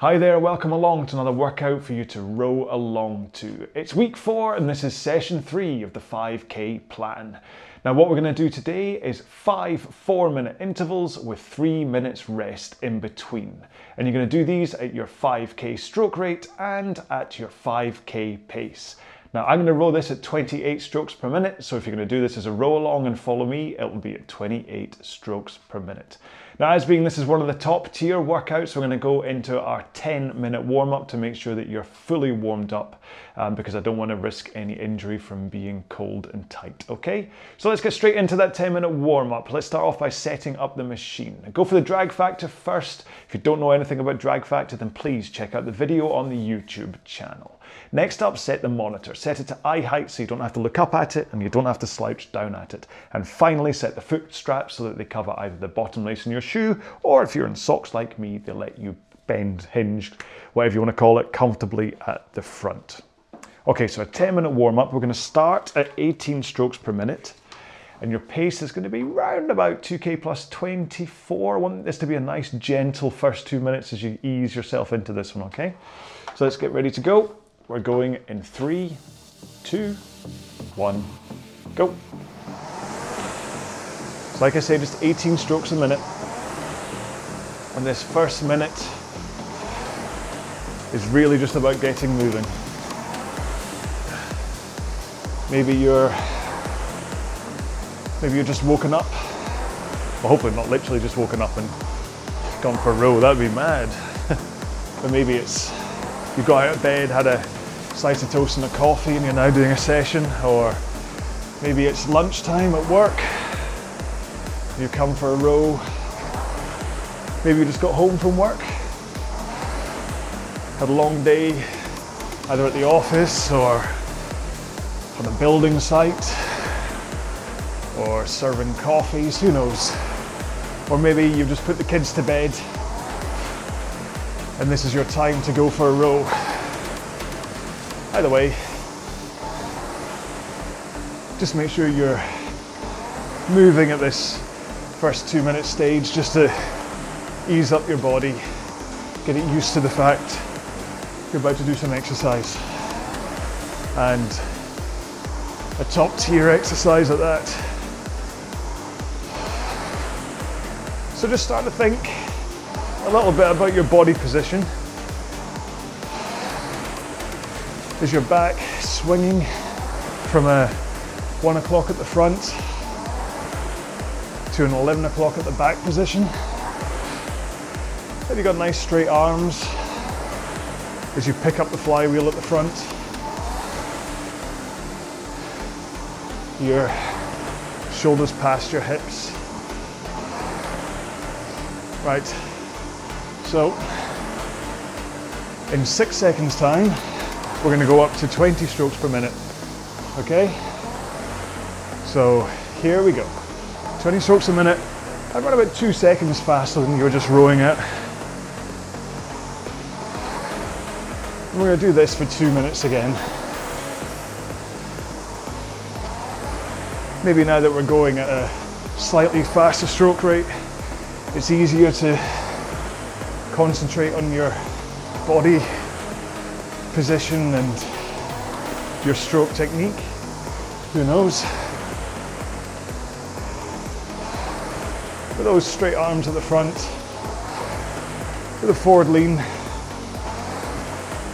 Hi there, welcome along to another workout for you to row along to. It's week four and this is session three of the 5k plan. Now, what we're going to do today is five four minute intervals with three minutes rest in between. And you're going to do these at your 5k stroke rate and at your 5k pace. Now, I'm going to row this at 28 strokes per minute, so if you're going to do this as a row along and follow me, it will be at 28 strokes per minute. Now, as being this is one of the top tier workouts, we're going to go into our 10 minute warm up to make sure that you're fully warmed up um, because I don't want to risk any injury from being cold and tight. Okay, so let's get straight into that 10 minute warm up. Let's start off by setting up the machine. Go for the drag factor first. If you don't know anything about drag factor, then please check out the video on the YouTube channel. Next up, set the monitor. Set it to eye height so you don't have to look up at it and you don't have to slouch down at it. And finally, set the foot straps so that they cover either the bottom lace in your shoe or if you're in socks like me, they let you bend, hinge, whatever you want to call it, comfortably at the front. Okay, so a 10 minute warm up. We're going to start at 18 strokes per minute and your pace is going to be round about 2k plus 24. I want this to be a nice gentle first two minutes as you ease yourself into this one, okay? So let's get ready to go. We're going in three, two, one, go. So like I say, just 18 strokes a minute. And this first minute is really just about getting moving. Maybe you're maybe you're just woken up. Well, hopefully not literally just woken up and gone for a row. That'd be mad. but maybe it's you got out of bed, had a slice of toast and a coffee, and you're now doing a session, or maybe it's lunchtime at work, you come for a row, maybe you just got home from work, had a long day, either at the office or on a building site, or serving coffees, who knows. Or maybe you've just put the kids to bed and this is your time to go for a row. Either way, just make sure you're moving at this first two minute stage just to ease up your body, get it used to the fact you're about to do some exercise. And a top tier exercise at that. So just start to think a little bit about your body position. Is your back swinging from a one o'clock at the front to an 11 o'clock at the back position? Have you got nice straight arms as you pick up the flywheel at the front? Your shoulders past your hips. Right, so in six seconds time, we're gonna go up to 20 strokes per minute, okay? So here we go. 20 strokes a minute. I've got about two seconds faster than you were just rowing at. And we're gonna do this for two minutes again. Maybe now that we're going at a slightly faster stroke rate, it's easier to concentrate on your body position and your stroke technique. Who knows? With those straight arms at the front, with a forward lean,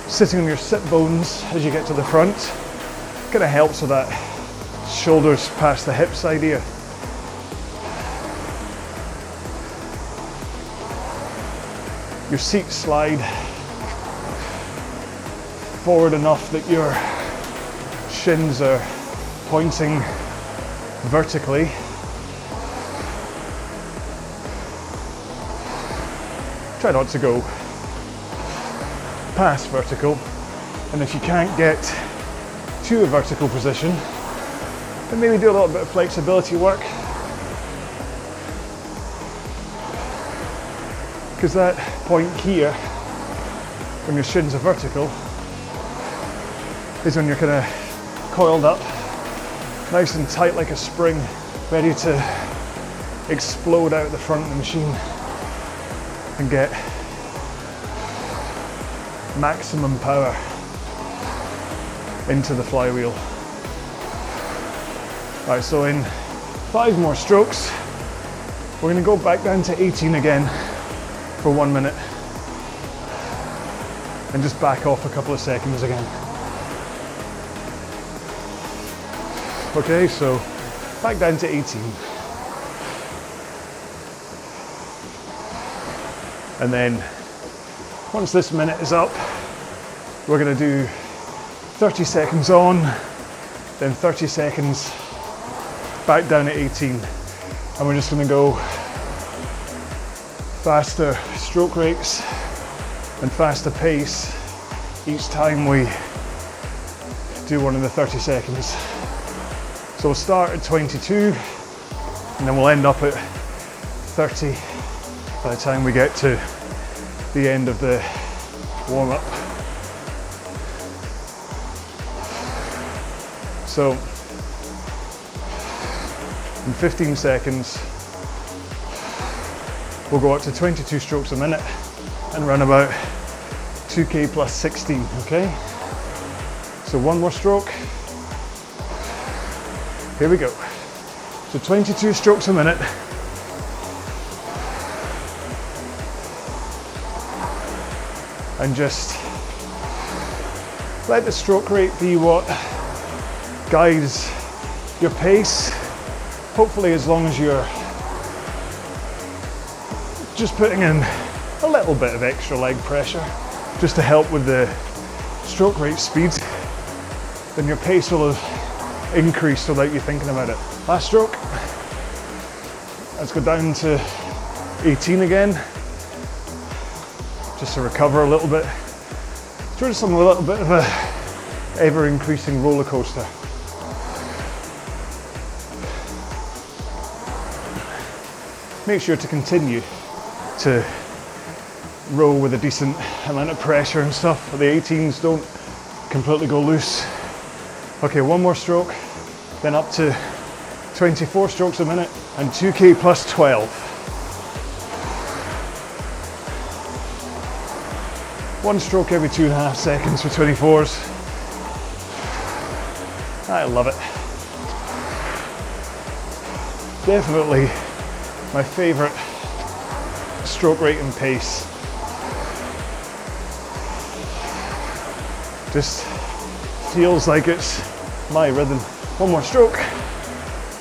sitting on your sit bones as you get to the front, kind of helps with that shoulders past the hips idea. your seat slide forward enough that your shins are pointing vertically. Try not to go past vertical, and if you can't get to a vertical position. then maybe do a little bit of flexibility work. Because that point here, when your shins are vertical, is when you're kind of coiled up, nice and tight like a spring, ready to explode out the front of the machine and get maximum power into the flywheel. All right, so in five more strokes, we're gonna go back down to 18 again for one minute and just back off a couple of seconds again. Okay, so back down to 18. And then once this minute is up, we're going to do 30 seconds on, then 30 seconds back down at 18. And we're just going to go faster stroke rates and faster pace each time we do one of the 30 seconds. So we'll start at 22 and then we'll end up at 30 by the time we get to the end of the warm up. So, in 15 seconds, we'll go up to 22 strokes a minute and run about 2k plus 16, okay? So, one more stroke. Here we go. So, 22 strokes a minute. and just let the stroke rate be what guides your pace. Hopefully, as long as you're just putting in a little bit of extra leg pressure just to help with the stroke rate speed, then your pace will have increased without you thinking about it. Last stroke. Let's go down to 18 again just to recover a little bit. It's just on a little bit of a ever increasing roller coaster. Make sure to continue to row with a decent amount of pressure and stuff. The 18s don't completely go loose. Okay, one more stroke, then up to 24 strokes a minute and 2k plus 12. One stroke every two and a half seconds for 24s. I love it. Definitely my favorite stroke rate and pace. Just feels like it's my rhythm. One more stroke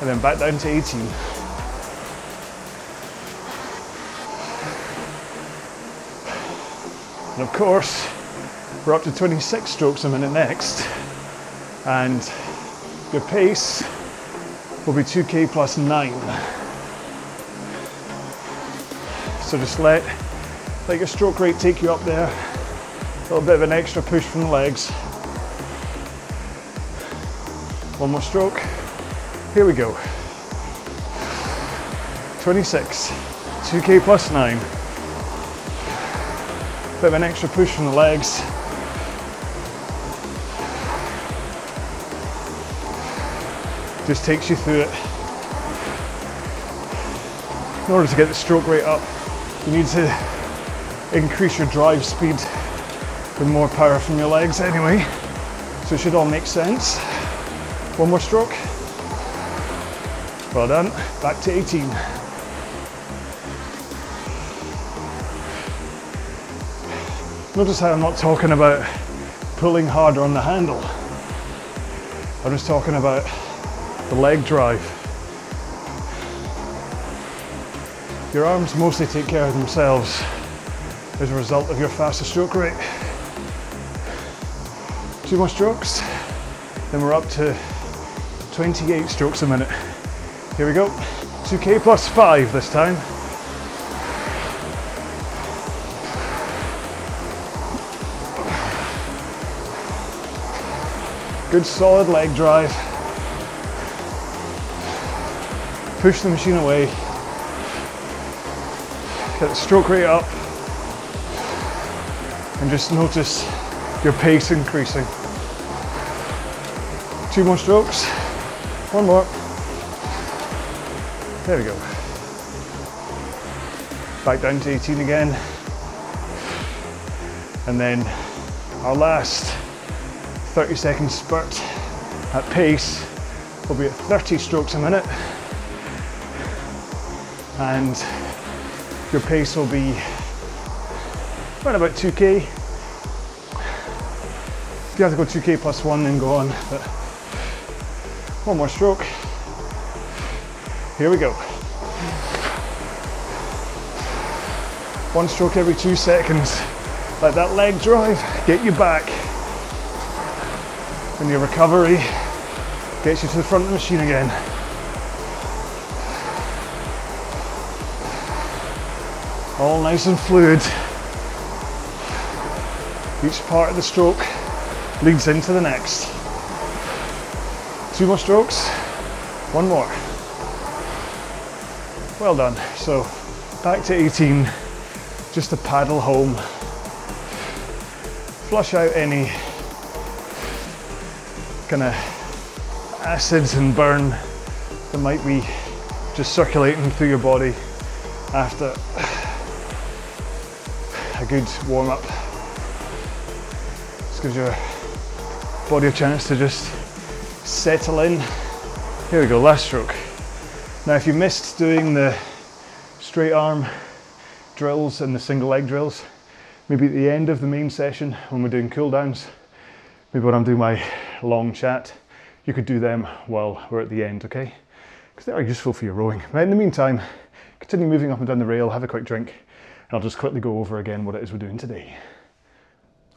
and then back down to 18. And of course, we're up to 26 strokes a minute next. And your pace will be 2k plus 9. So just let, let your stroke rate take you up there. A little bit of an extra push from the legs. One more stroke. Here we go. 26, 2k plus 9 bit of an extra push from the legs. Just takes you through it. In order to get the stroke rate up, you need to increase your drive speed with more power from your legs anyway. So it should all make sense. One more stroke. Well done. Back to 18. Notice how I'm not talking about pulling harder on the handle. I'm just talking about the leg drive. Your arms mostly take care of themselves as a result of your faster stroke rate. Two more strokes, then we're up to 28 strokes a minute. Here we go, 2K plus five this time. Good solid leg drive. Push the machine away. Get the stroke rate up. And just notice your pace increasing. Two more strokes. One more. There we go. Back down to 18 again. And then our last 30 second spurt at pace will be at 30 strokes a minute. And your pace will be around about 2k. If you have to go 2k plus one, then go on. But one more stroke. Here we go. One stroke every two seconds. Let that leg drive get you back. And your recovery gets you to the front of the machine again. All nice and fluid. Each part of the stroke leads into the next. Two more strokes, one more. Well done. So back to 18, just to paddle home. Flush out any kind of acids and burn that might be just circulating through your body after a good warm up. This gives your body a chance to just settle in. Here we go, last stroke. Now, if you missed doing the straight arm drills and the single leg drills, maybe at the end of the main session when we're doing cool downs, maybe when I'm doing my long chat, you could do them while we're at the end, okay? Because they are useful for your rowing. But in the meantime, continue moving up and down the rail, have a quick drink, and I'll just quickly go over again what it is we're doing today.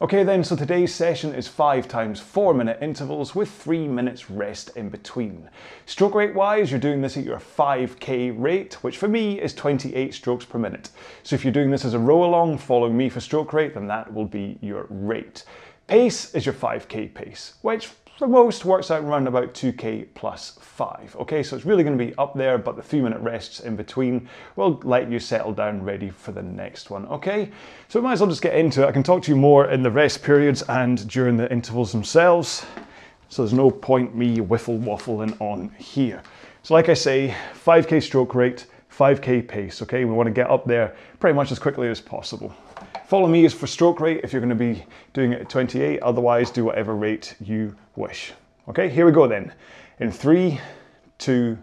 Okay then, so today's session is 5 times 4 minute intervals with 3 minutes rest in between. Stroke rate wise, you're doing this at your 5k rate, which for me is 28 strokes per minute. So if you're doing this as a row along, following me for stroke rate, then that will be your rate. Pace is your 5k pace, which for most works out around about 2k plus 5. Okay, so it's really going to be up there, but the 3 minute rests in between will let you settle down ready for the next one. Okay, so we might as well just get into it. I can talk to you more in the rest periods and during the intervals themselves. So there's no point me whiffle waffling on here. So like I say, 5k stroke rate, 5k pace, okay? We want to get up there pretty much as quickly as possible. Follow me is for stroke rate if you're going to be doing it at 28, otherwise do whatever rate you wish. Okay, here we go then. In three, two,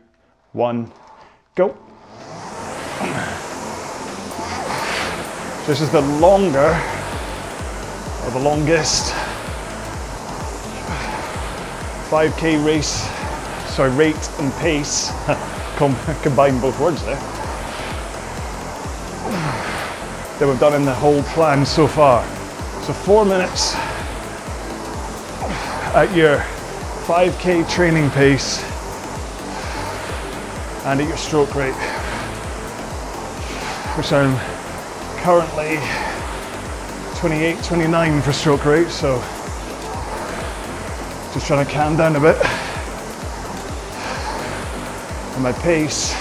one, go. This is the longer, or the longest 5k race, sorry, rate and pace. Combine both words there. That we've done in the whole plan so far. So four minutes at your 5k training pace and at your stroke rate, which I'm currently 28, 29 for stroke rate, so just trying to calm down a bit. And my pace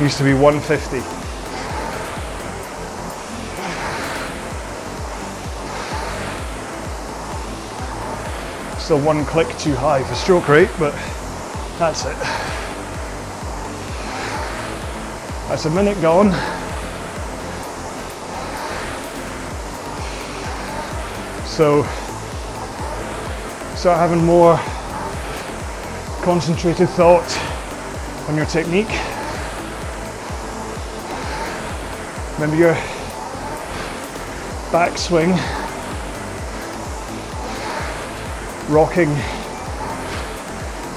used to be 150. Still one click too high for stroke rate, but that's it. That's a minute gone. So start having more concentrated thought on your technique. Remember your backswing, rocking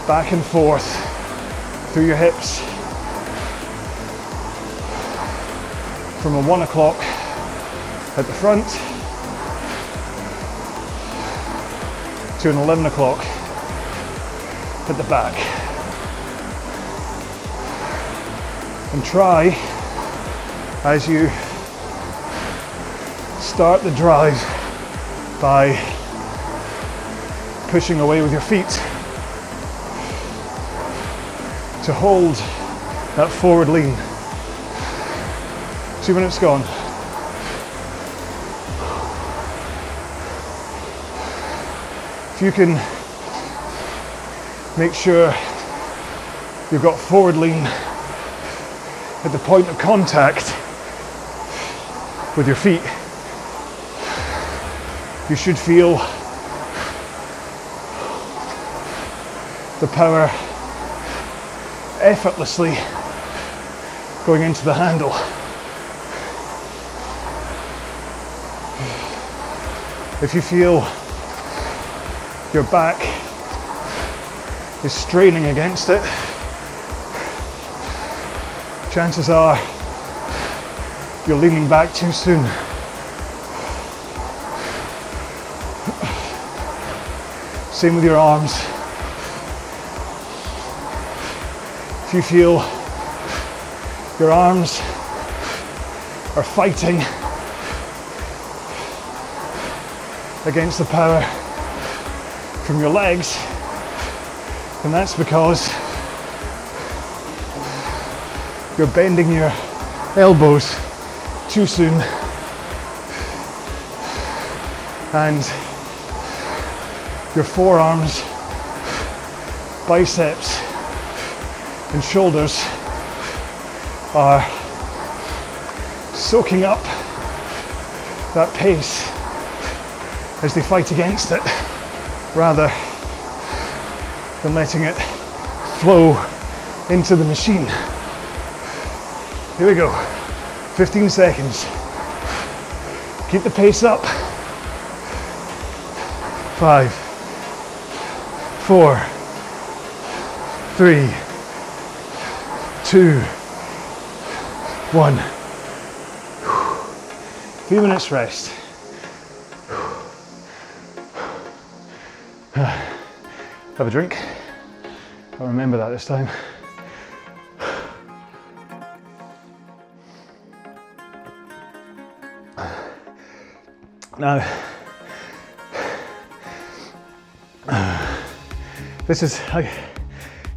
back and forth through your hips from a one o'clock at the front to an 11 o'clock at the back. And try as you start the drive by pushing away with your feet to hold that forward lean. Two minutes gone. If you can make sure you've got forward lean at the point of contact with your feet, you should feel the power effortlessly going into the handle. If you feel your back is straining against it, chances are you're leaning back too soon. Same with your arms. If you feel your arms are fighting against the power from your legs, then that's because you're bending your elbows too soon. And your forearms, biceps, and shoulders are soaking up that pace as they fight against it rather than letting it flow into the machine. Here we go. 15 seconds. Keep the pace up. Five, four, three, two, one. A Few minutes rest. Have a drink. I'll remember that this time. Now, this is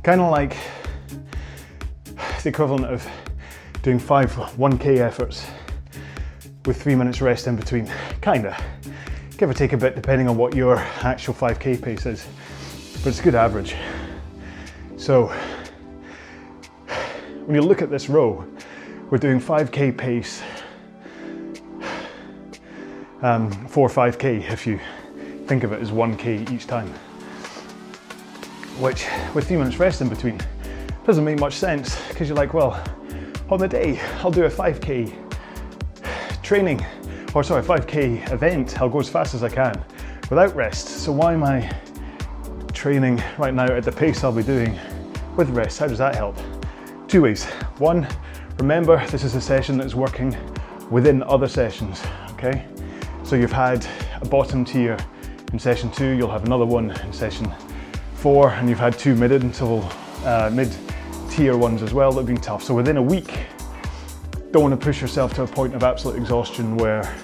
kind of like the equivalent of doing five 1k efforts with three minutes rest in between. Kinda. Give or take a bit depending on what your actual 5k pace is, but it's a good average. So, when you look at this row, we're doing 5k pace um, 4 5k if you think of it as 1k each time. Which, with three minutes rest in between, doesn't make much sense because you're like, well, on the day, I'll do a 5k training, or sorry, 5k event, I'll go as fast as I can without rest. So, why am I training right now at the pace I'll be doing with rest? How does that help? Two ways. One, remember this is a session that's working within other sessions, okay? So you've had a bottom tier in session two, you'll have another one in session four, and you've had two mid interval, uh, mid tier ones as well that have been tough. So within a week, don't want to push yourself to a point of absolute exhaustion where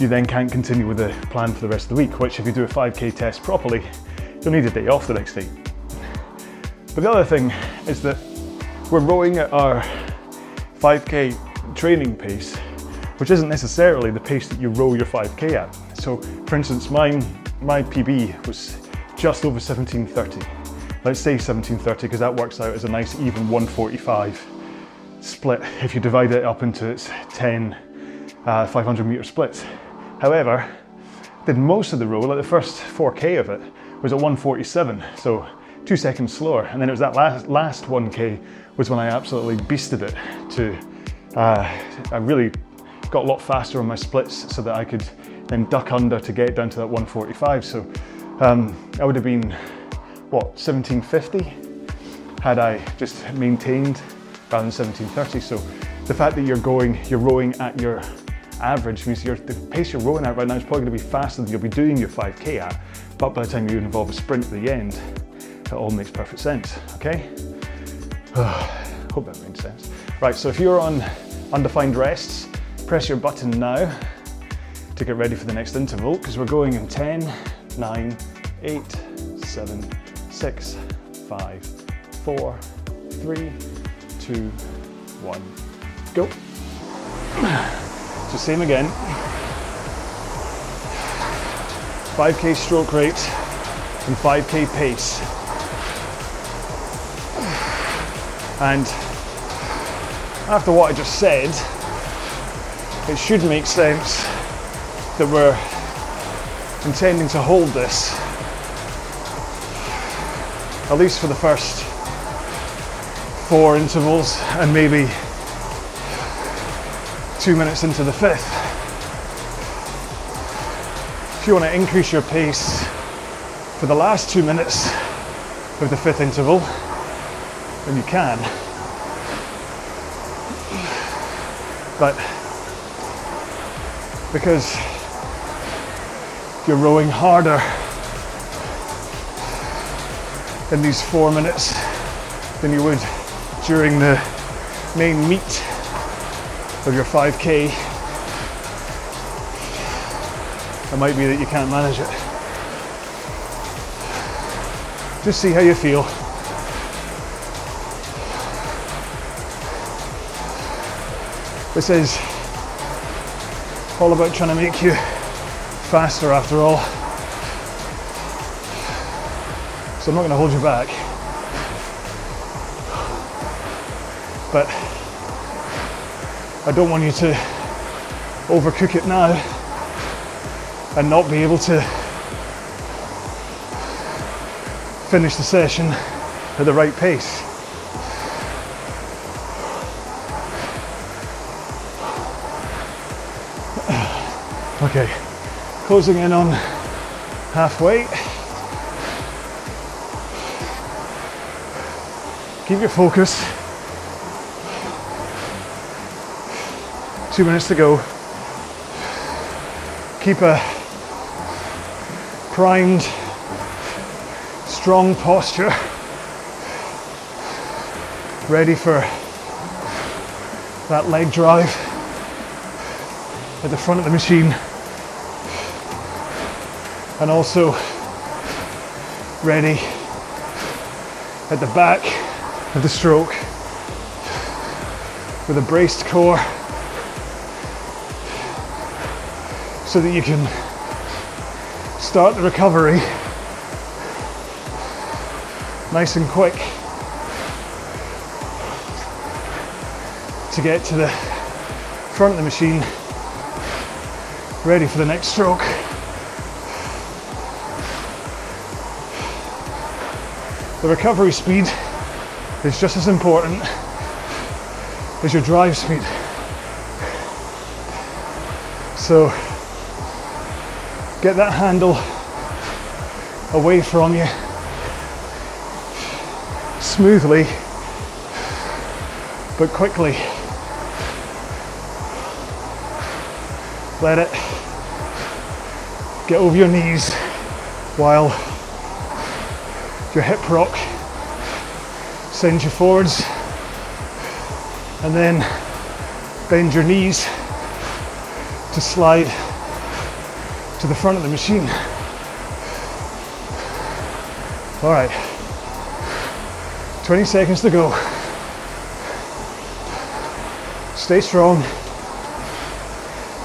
you then can't continue with the plan for the rest of the week, which if you do a 5k test properly, you'll need a day off the next day. But the other thing is that we're rowing at our 5k training pace which isn't necessarily the pace that you row your 5k at. So, for instance, mine, my PB was just over 1730. Let's say 1730 because that works out as a nice even 145 split if you divide it up into its 10 uh, 500 meter splits. However, did most of the row, like the first 4k of it, was at 147, so two seconds slower. And then it was that last last 1k was when I absolutely beasted it to. Uh, I really got a lot faster on my splits so that I could then duck under to get down to that 145. So um, I would have been, what, 1750 had I just maintained rather than 1730. So the fact that you're going, you're rowing at your average means the pace you're rowing at right now is probably going to be faster than you'll be doing your 5k at. But by the time you involve a sprint at the end, it all makes perfect sense, okay? Hope that makes sense. Right, so if you're on undefined rests, Press your button now to get ready for the next interval because we're going in 10, 9, eight, seven, six, five, four, three, two, one, go. So same again. 5k stroke rate and 5k pace. And after what I just said, it should make sense that we're intending to hold this at least for the first four intervals and maybe two minutes into the fifth. If you want to increase your pace for the last two minutes of the fifth interval, then you can. But because you're rowing harder in these four minutes than you would during the main meet of your 5k, it might be that you can't manage it. Just see how you feel. This is all about trying to make you faster after all. So I'm not going to hold you back. But I don't want you to overcook it now and not be able to finish the session at the right pace. Okay, closing in on halfway. Keep your focus. Two minutes to go. Keep a primed, strong posture. Ready for that leg drive at the front of the machine and also ready at the back of the stroke with a braced core so that you can start the recovery nice and quick to get to the front of the machine ready for the next stroke. The recovery speed is just as important as your drive speed. So get that handle away from you smoothly but quickly. Let it get over your knees while your hip rock sends you forwards and then bend your knees to slide to the front of the machine. All right, 20 seconds to go. Stay strong.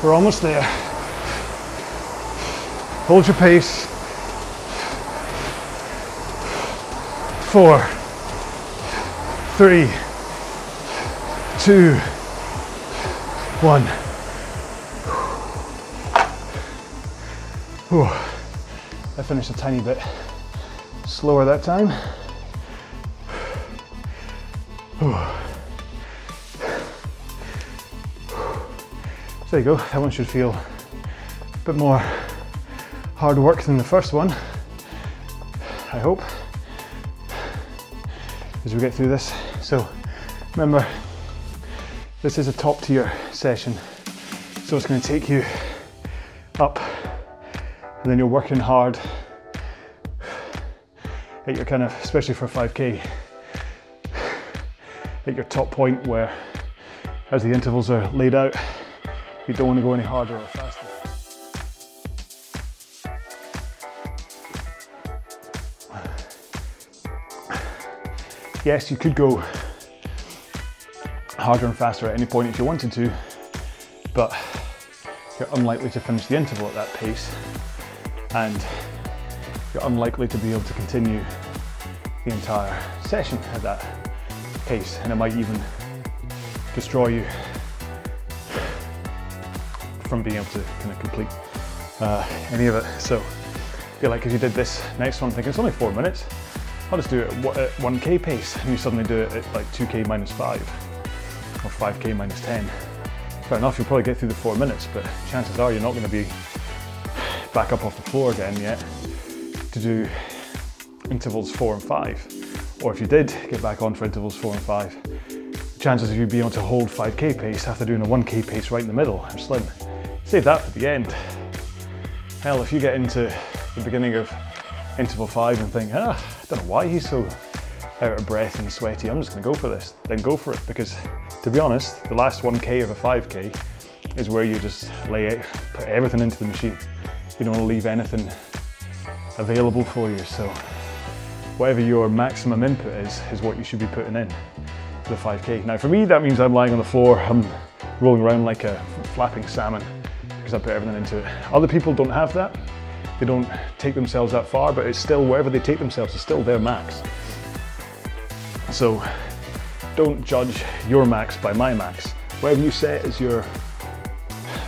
We're almost there. Hold your pace. Four, three, two, one. Whew. I finished a tiny bit slower that time. Whew. There you go, that one should feel a bit more hard work than the first one, I hope, we get through this. So remember, this is a top tier session, so it's going to take you up, and then you're working hard at your kind of, especially for 5k, at your top point where, as the intervals are laid out, you don't want to go any harder or faster. Yes, you could go harder and faster at any point if you wanted to, but you're unlikely to finish the interval at that pace and you're unlikely to be able to continue the entire session at that pace and it might even destroy you from being able to kind of complete uh, any of it. So I feel like if you did this next one thinking it's only four minutes, I'll just do it at 1k pace and you suddenly do it at like 2k minus 5 or 5k minus 10. Fair enough, you'll probably get through the four minutes, but chances are you're not going to be back up off the floor again yet to do intervals four and five. Or if you did get back on for intervals four and five, chances of you being able to hold 5k pace after doing a 1k pace right in the middle are slim. Save that for the end. Hell, if you get into the beginning of interval five and think, ah, don't know why he's so out of breath and sweaty, I'm just gonna go for this, then go for it. Because to be honest, the last 1k of a 5k is where you just lay it, put everything into the machine. You don't wanna leave anything available for you. So whatever your maximum input is, is what you should be putting in to the 5k. Now for me, that means I'm lying on the floor, I'm rolling around like a flapping salmon because I put everything into it. Other people don't have that. They don't take themselves that far, but it's still, wherever they take themselves, is still their max. So don't judge your max by my max. Whatever you set as your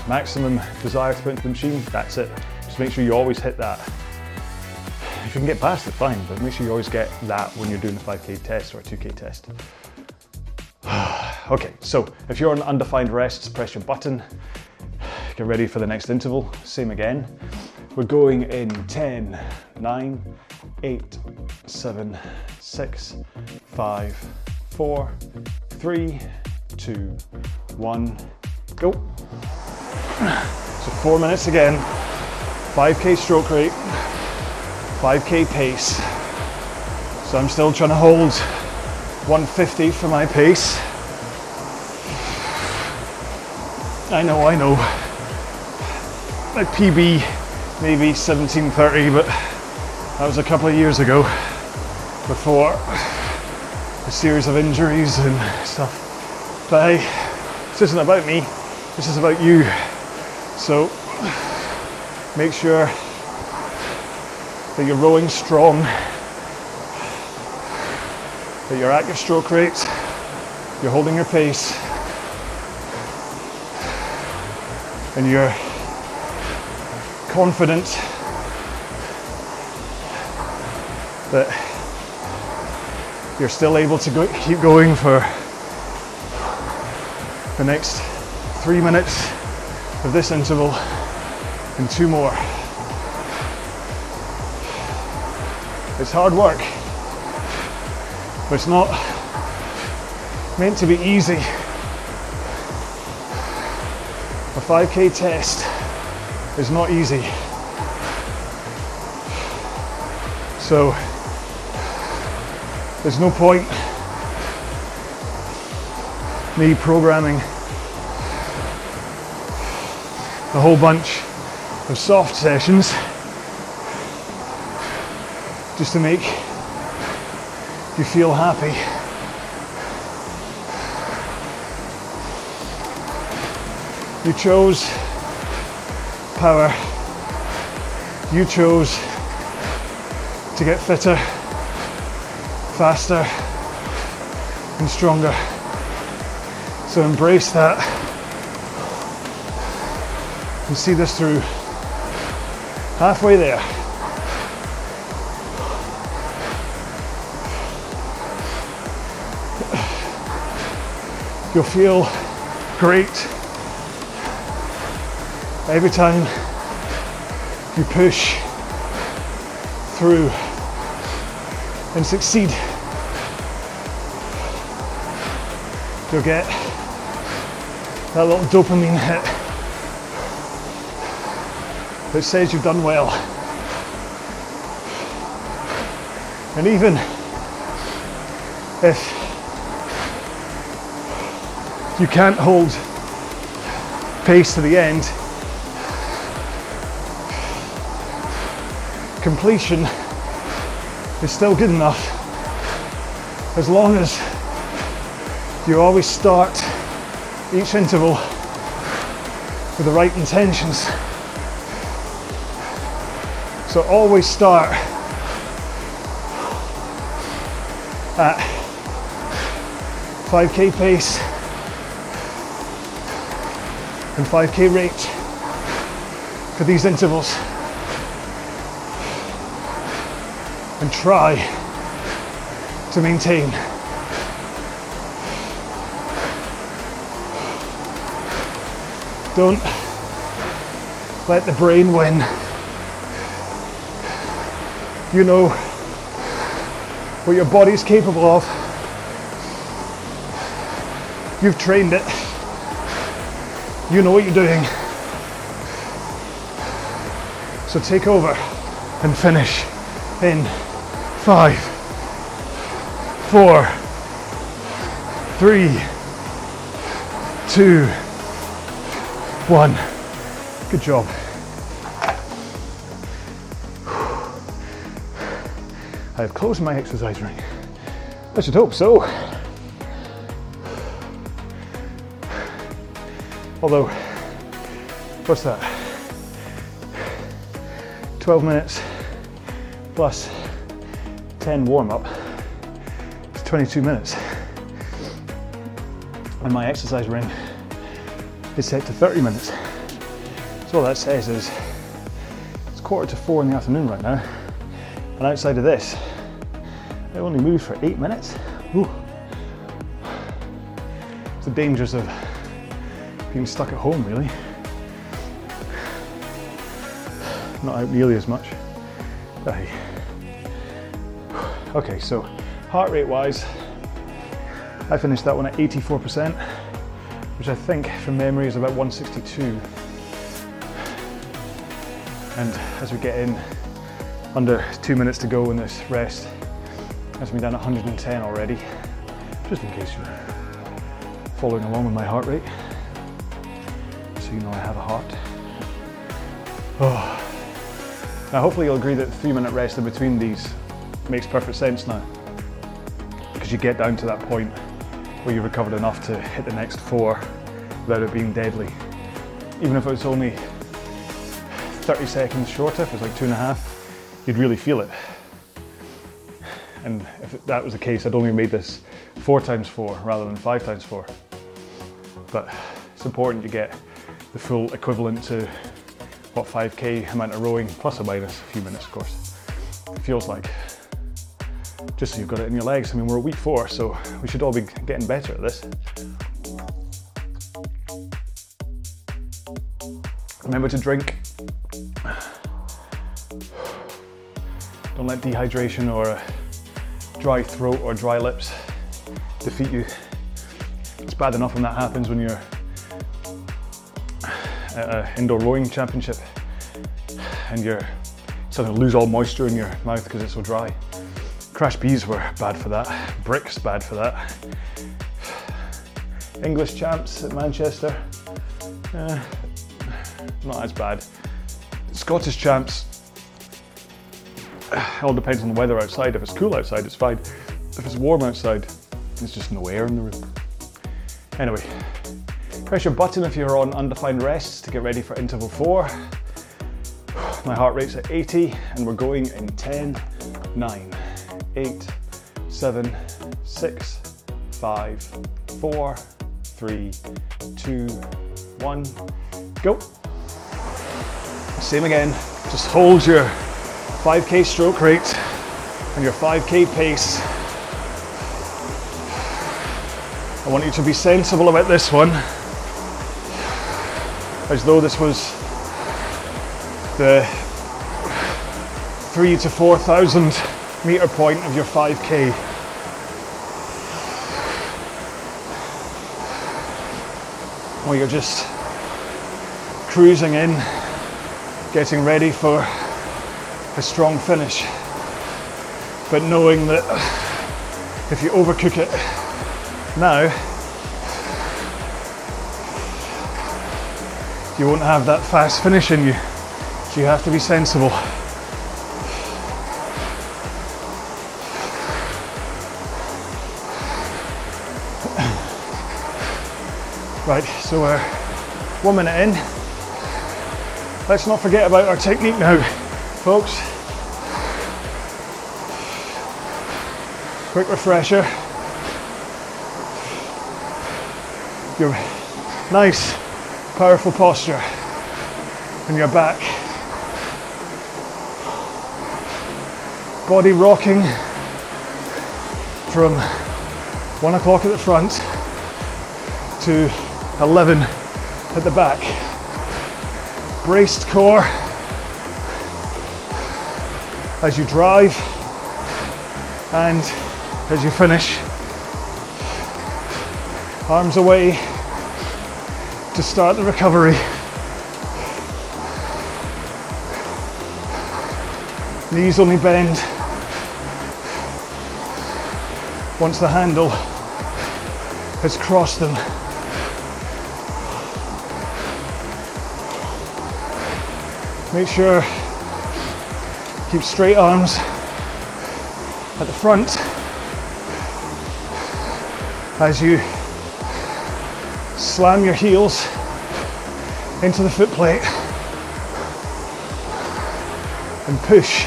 maximum desire to put into the machine, that's it. Just make sure you always hit that. If you can get past it, fine, but make sure you always get that when you're doing the 5k test or a 2k test. okay, so if you're on undefined rests, press your button. Get ready for the next interval. Same again. We're going in 10, 9, 8, 7, 6, 5, 4, 3, 2, 1, go. So four minutes again, 5k stroke rate, 5k pace. So I'm still trying to hold 150 for my pace. I know, I know. My PB maybe 1730, but that was a couple of years ago before a series of injuries and stuff. But hey, this isn't about me, this is about you. So make sure that you're rowing strong, that you're at your stroke rate, you're holding your pace, and you're confident that you're still able to go, keep going for the next three minutes of this interval and two more. It's hard work, but it's not meant to be easy. A 5k test is not easy. So there's no point me programming a whole bunch of soft sessions just to make you feel happy. You chose power. You chose to get fitter, faster, and stronger. So embrace that and see this through. Halfway there. You'll feel great every time you push through and succeed, you'll get that little dopamine hit that says you've done well. And even if you can't hold pace to the end, completion is still good enough as long as you always start each interval with the right intentions. So always start at 5k pace and 5k rate for these intervals and try to maintain. Don't let the brain win. You know what your body's capable of. You've trained it. You know what you're doing. So take over and finish in five, four, three, two, one. Good job. I have closed my exercise ring. I should hope so. Although, what's that? 12 minutes plus 10 warm up. It's 22 minutes. And my exercise ring is set to 30 minutes. So all that says is it's quarter to four in the afternoon right now. And outside of this, I only moved for eight minutes. Ooh. It's the dangers of being stuck at home, really. Not out nearly as much. Okay, so heart rate wise, I finished that one at 84%, which I think from memory is about 162. And as we get in, under two minutes to go in this rest, that's me down at 110 already, just in case you're following along with my heart rate, so you know I have a heart. Oh. Now hopefully you'll agree that three minute rest in between these makes perfect sense now. Because you get down to that point where you've recovered enough to hit the next four without it being deadly. Even if it was only 30 seconds shorter, if it was like two and a half, you'd really feel it. And if that was the case, I'd only made this four times four rather than five times four. But it's important to get the full equivalent to what 5k amount of rowing, plus or minus a few minutes, of course. Feels like just so you've got it in your legs. I mean, we're week four, so we should all be getting better at this. Remember to drink. Don't let dehydration or a dry throat or dry lips defeat you. It's bad enough when that happens when you're at an indoor rowing championship and you're suddenly lose all moisture in your mouth because it's so dry. CRASH-Bs were bad for that. BRICs bad for that. English champs at Manchester, eh, not as bad. Scottish champs, all depends on the weather outside. If it's cool outside, it's fine. If it's warm outside, there's just no air in the room. Anyway, press your button if you're on undefined rests to get ready for interval four. My heart rate's at 80 and we're going in 10, 9, eight, seven, six, five, four, three, two, one, go. Same again, just hold your 5k stroke rate and your 5k pace. I want you to be sensible about this one, as though this was the three to 4,000 meter point of your 5k. Or you're just cruising in, getting ready for a strong finish, but knowing that if you overcook it now, you won't have that fast finish in you. So you have to be sensible. Right, so we're one minute in. Let's not forget about our technique now, folks. Quick refresher. Your nice, powerful posture in your back. Body rocking from one o'clock at the front to 11 at the back. Braced core as you drive and as you finish. Arms away to start the recovery. Knees only bend once the handle has crossed them. Make sure keep straight arms at the front as you slam your heels into the foot plate and push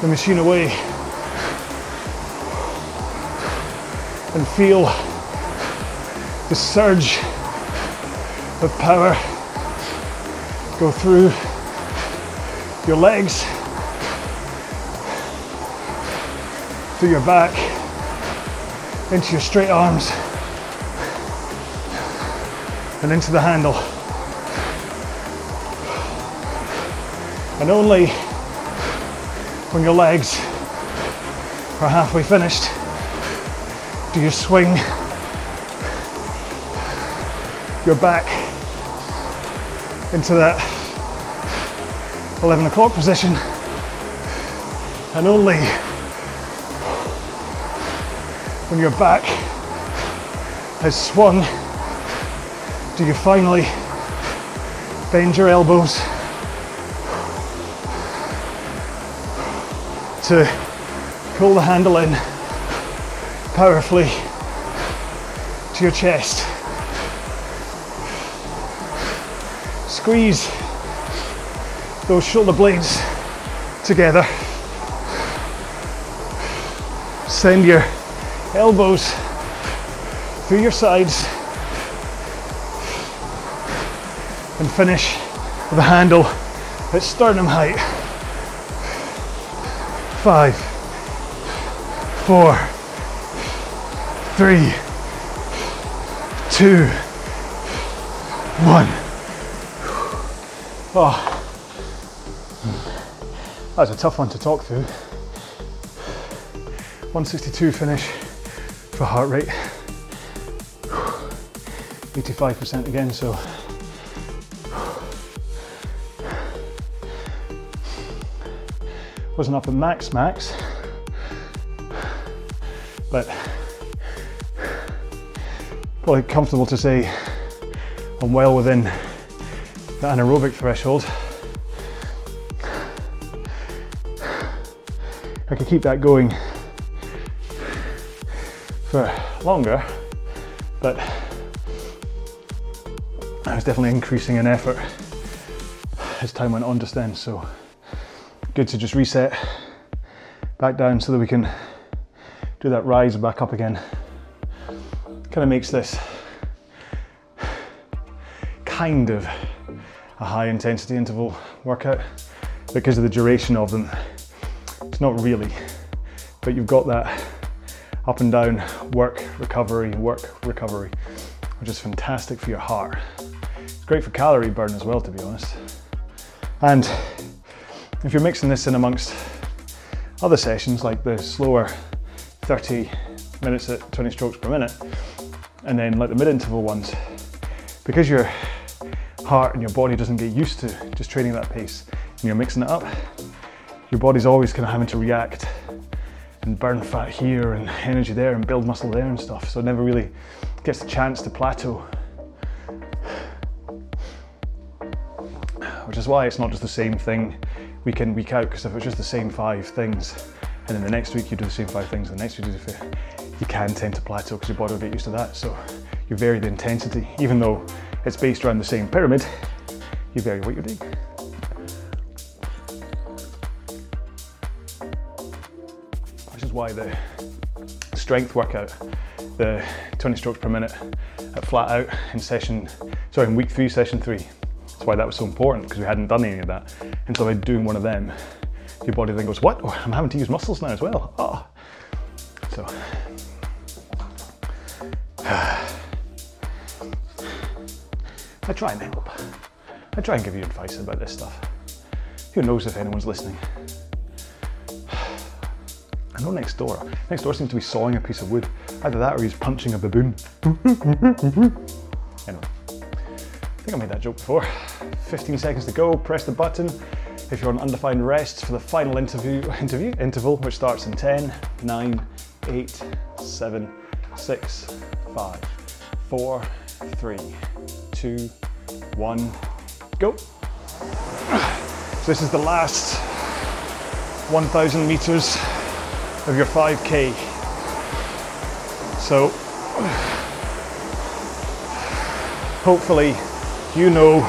the machine away and feel the surge of power go through your legs, through your back, into your straight arms, and into the handle. And only when your legs are halfway finished do you swing your back into that 11 o'clock position and only when your back has swung do you finally bend your elbows to pull the handle in powerfully to your chest. Squeeze those shoulder blades together. Send your elbows through your sides and finish with a handle at sternum height five, four, three, two, one. Oh, that was a tough one to talk through. 162 finish for heart rate. 85% again, so wasn't up at max max, but probably comfortable to say I'm well within the anaerobic threshold. I could keep that going for longer, but I was definitely increasing in effort as time went on just then. So good to just reset back down so that we can do that rise back up again. Kind of makes this kind of a high intensity interval workout because of the duration of them. It's not really, but you've got that up and down work, recovery, work, recovery, which is fantastic for your heart. It's great for calorie burn as well, to be honest. And if you're mixing this in amongst other sessions like the slower 30 minutes at 20 strokes per minute, and then like the mid-interval ones, because your heart and your body doesn't get used to just training that pace, and you're mixing it up, your body's always kind of having to react and burn fat here and energy there and build muscle there and stuff. So it never really gets the chance to plateau. Which is why it's not just the same thing week in, week out, because if it's just the same five things, and then the next week you do the same five things, and the next week you do the same, you can tend to plateau because your body will get used to that. So you vary the intensity, even though it's based around the same pyramid, you vary what you're doing. Which is why the strength workout, the 20 strokes per minute at flat out in session, sorry, in week three, session three. That's why that was so important because we hadn't done any of that. And so by doing one of them, your body then goes, what? Oh, I'm having to use muscles now as well. Oh. So. I try and help. I try and give you advice about this stuff. Who knows if anyone's listening? I know next door. Next door seems to be sawing a piece of wood. Either that or he's punching a baboon. anyway, I think I made that joke before. 15 seconds to go, press the button. If you're on undefined rest for the final interview, interview interval, which starts in 10, 9, 8, 7, 6, 5, 4, 3, 2, 1, go. So this is the last 1,000 meters of your 5k. So hopefully you know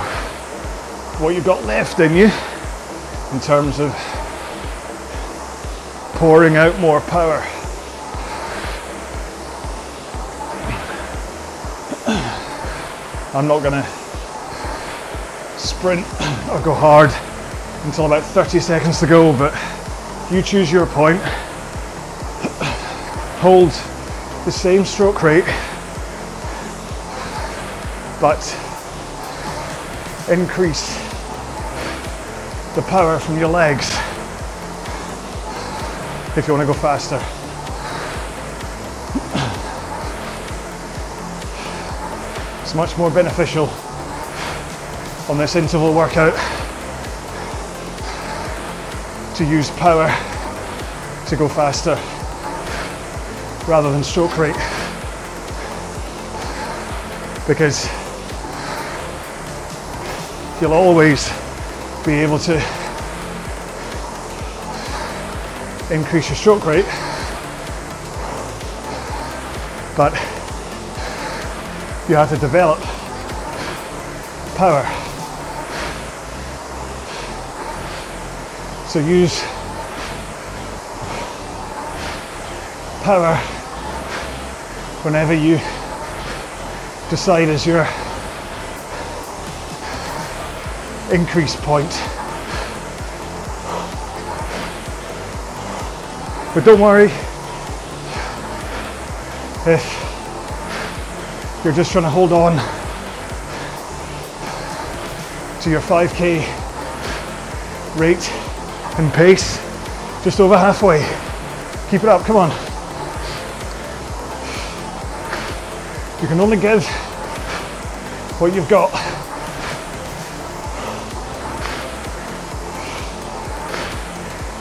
what you've got left in you in terms of pouring out more power. I'm not going to sprint or go hard until about 30 seconds to go, but you choose your point. Hold the same stroke rate, but increase the power from your legs if you want to go faster. It's much more beneficial on this interval workout to use power to go faster rather than stroke rate. Because you'll always be able to increase your stroke rate but you have to develop power. So use power whenever you decide as your increase point. But don't worry if you're just trying to hold on to your 5k rate and pace, just over halfway. Keep it up, come on. You can only give what you've got.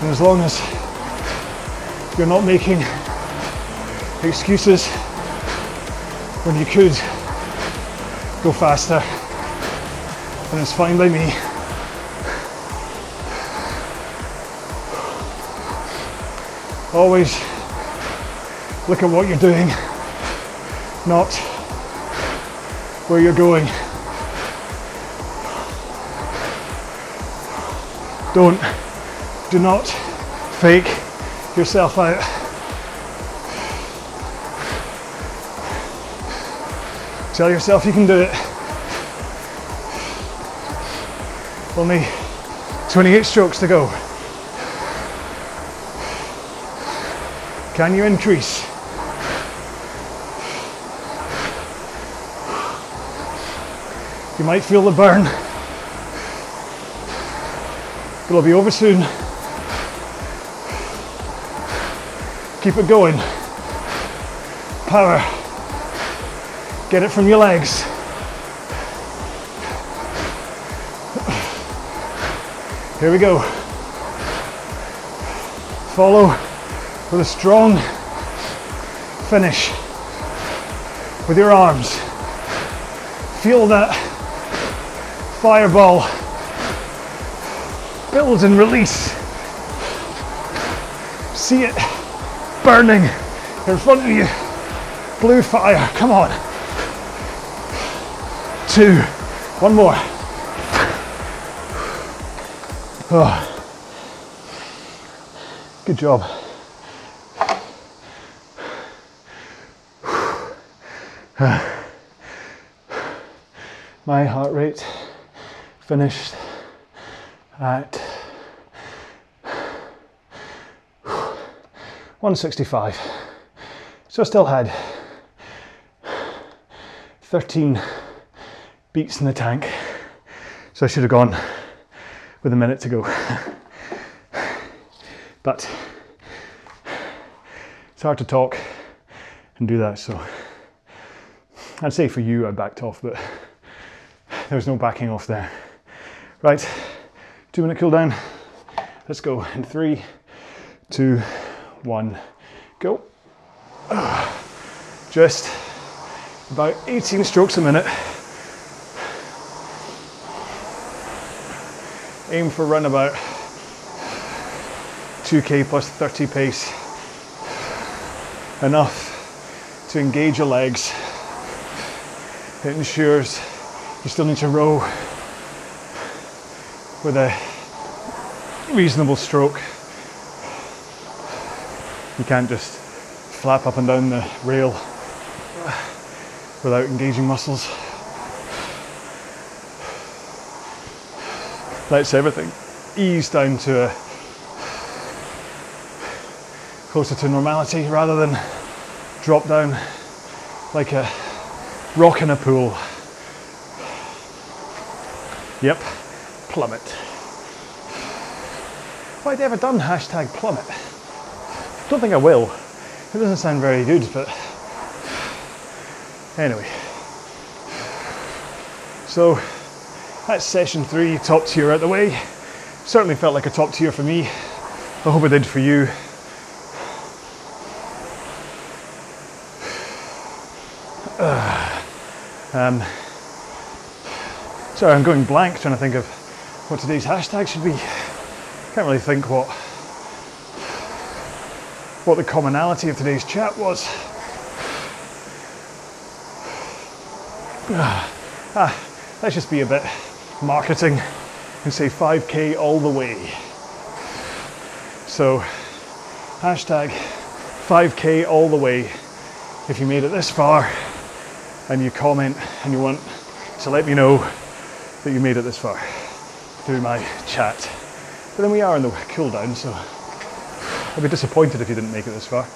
And as long as you're not making excuses when you could go faster, and it's fine by me. Always look at what you're doing, not where you're going. Don't, do not fake yourself out. Tell yourself you can do it. Only 28 strokes to go. Can you increase? You might feel the burn. It'll be over soon. Keep it going. Power. Get it from your legs. Here we go. Follow with a strong finish with your arms. Feel that fireball build and release. See it burning in front of you. Blue fire, come on. Two, one more. Oh. Good job. My heart rate finished at 165. So I still had 13 beats in the tank. So I should have gone with a minute to go. but it's hard to talk and do that. So I'd say for you, I backed off, but there was no backing off there. Right, two minute cool down. Let's go in three, two, one, go. Just about 18 strokes a minute. Aim for run about 2k plus 30 pace. Enough to engage your legs. It ensures you still need to row with a reasonable stroke. You can't just flap up and down the rail without engaging muscles. Let's everything ease down to a closer to normality rather than drop down like a rock in a pool. Yep, plummet. Have I ever done hashtag plummet? Don't think I will. It doesn't sound very good, but anyway. So that's session three, top tier out the way. Certainly felt like a top tier for me. I hope it did for you. Um, sorry, I'm going blank trying to think of what today's hashtag should be. Can't really think what what the commonality of today's chat was. Ah, let's just be a bit marketing and say 5k all the way. So, hashtag 5k all the way if you made it this far and you comment and you want to let me know that you made it this far through my chat. But then we are in the cool down, so I'd be disappointed if you didn't make it this far.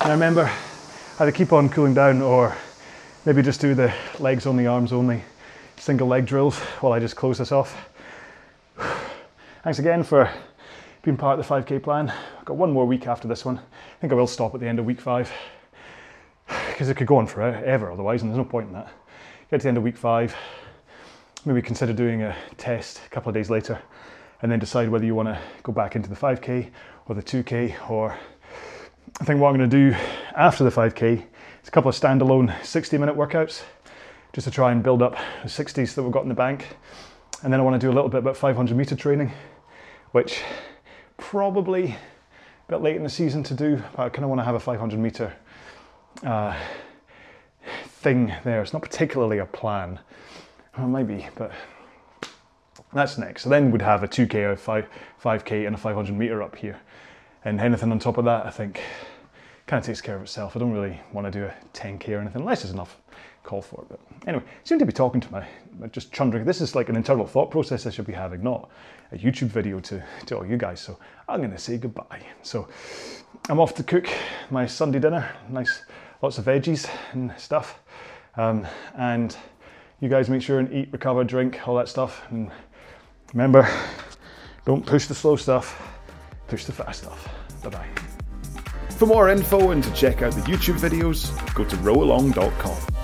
Now remember, either keep on cooling down or maybe just do the legs only, arms only, single leg drills while I just close this off. Thanks again for being part of the 5k plan. I've got one more week after this one. I think I will stop at the end of week five because it could go on forever otherwise, and there's no point in that. Get to the end of week five, maybe consider doing a test a couple of days later, and then decide whether you want to go back into the 5k or the 2k. Or I think what I'm going to do after the 5k is a couple of standalone 60 minute workouts just to try and build up the 60s that we've got in the bank. And then I want to do a little bit about 500 meter training, which probably a bit late in the season to do, but I kind of want to have a 500 meter uh, thing there. It's not particularly a plan. Well, maybe, but that's next. So then we'd have a 2k, a 5, 5k, and a 500 meter up here. And anything on top of that, I think, kind of takes care of itself. I don't really want to do a 10k or anything, unless there's enough call for it. But anyway, seem to be talking to my, just chundering. This is like an internal thought process I should be having, not a YouTube video to, to all you guys. So I'm going to say goodbye. So I'm off to cook my Sunday dinner. Nice, lots of veggies and stuff. Um, and you guys make sure and eat, recover, drink, all that stuff. And remember, don't push the slow stuff, push the fast stuff. Bye bye. For more info and to check out the YouTube videos, go to rowalong.com.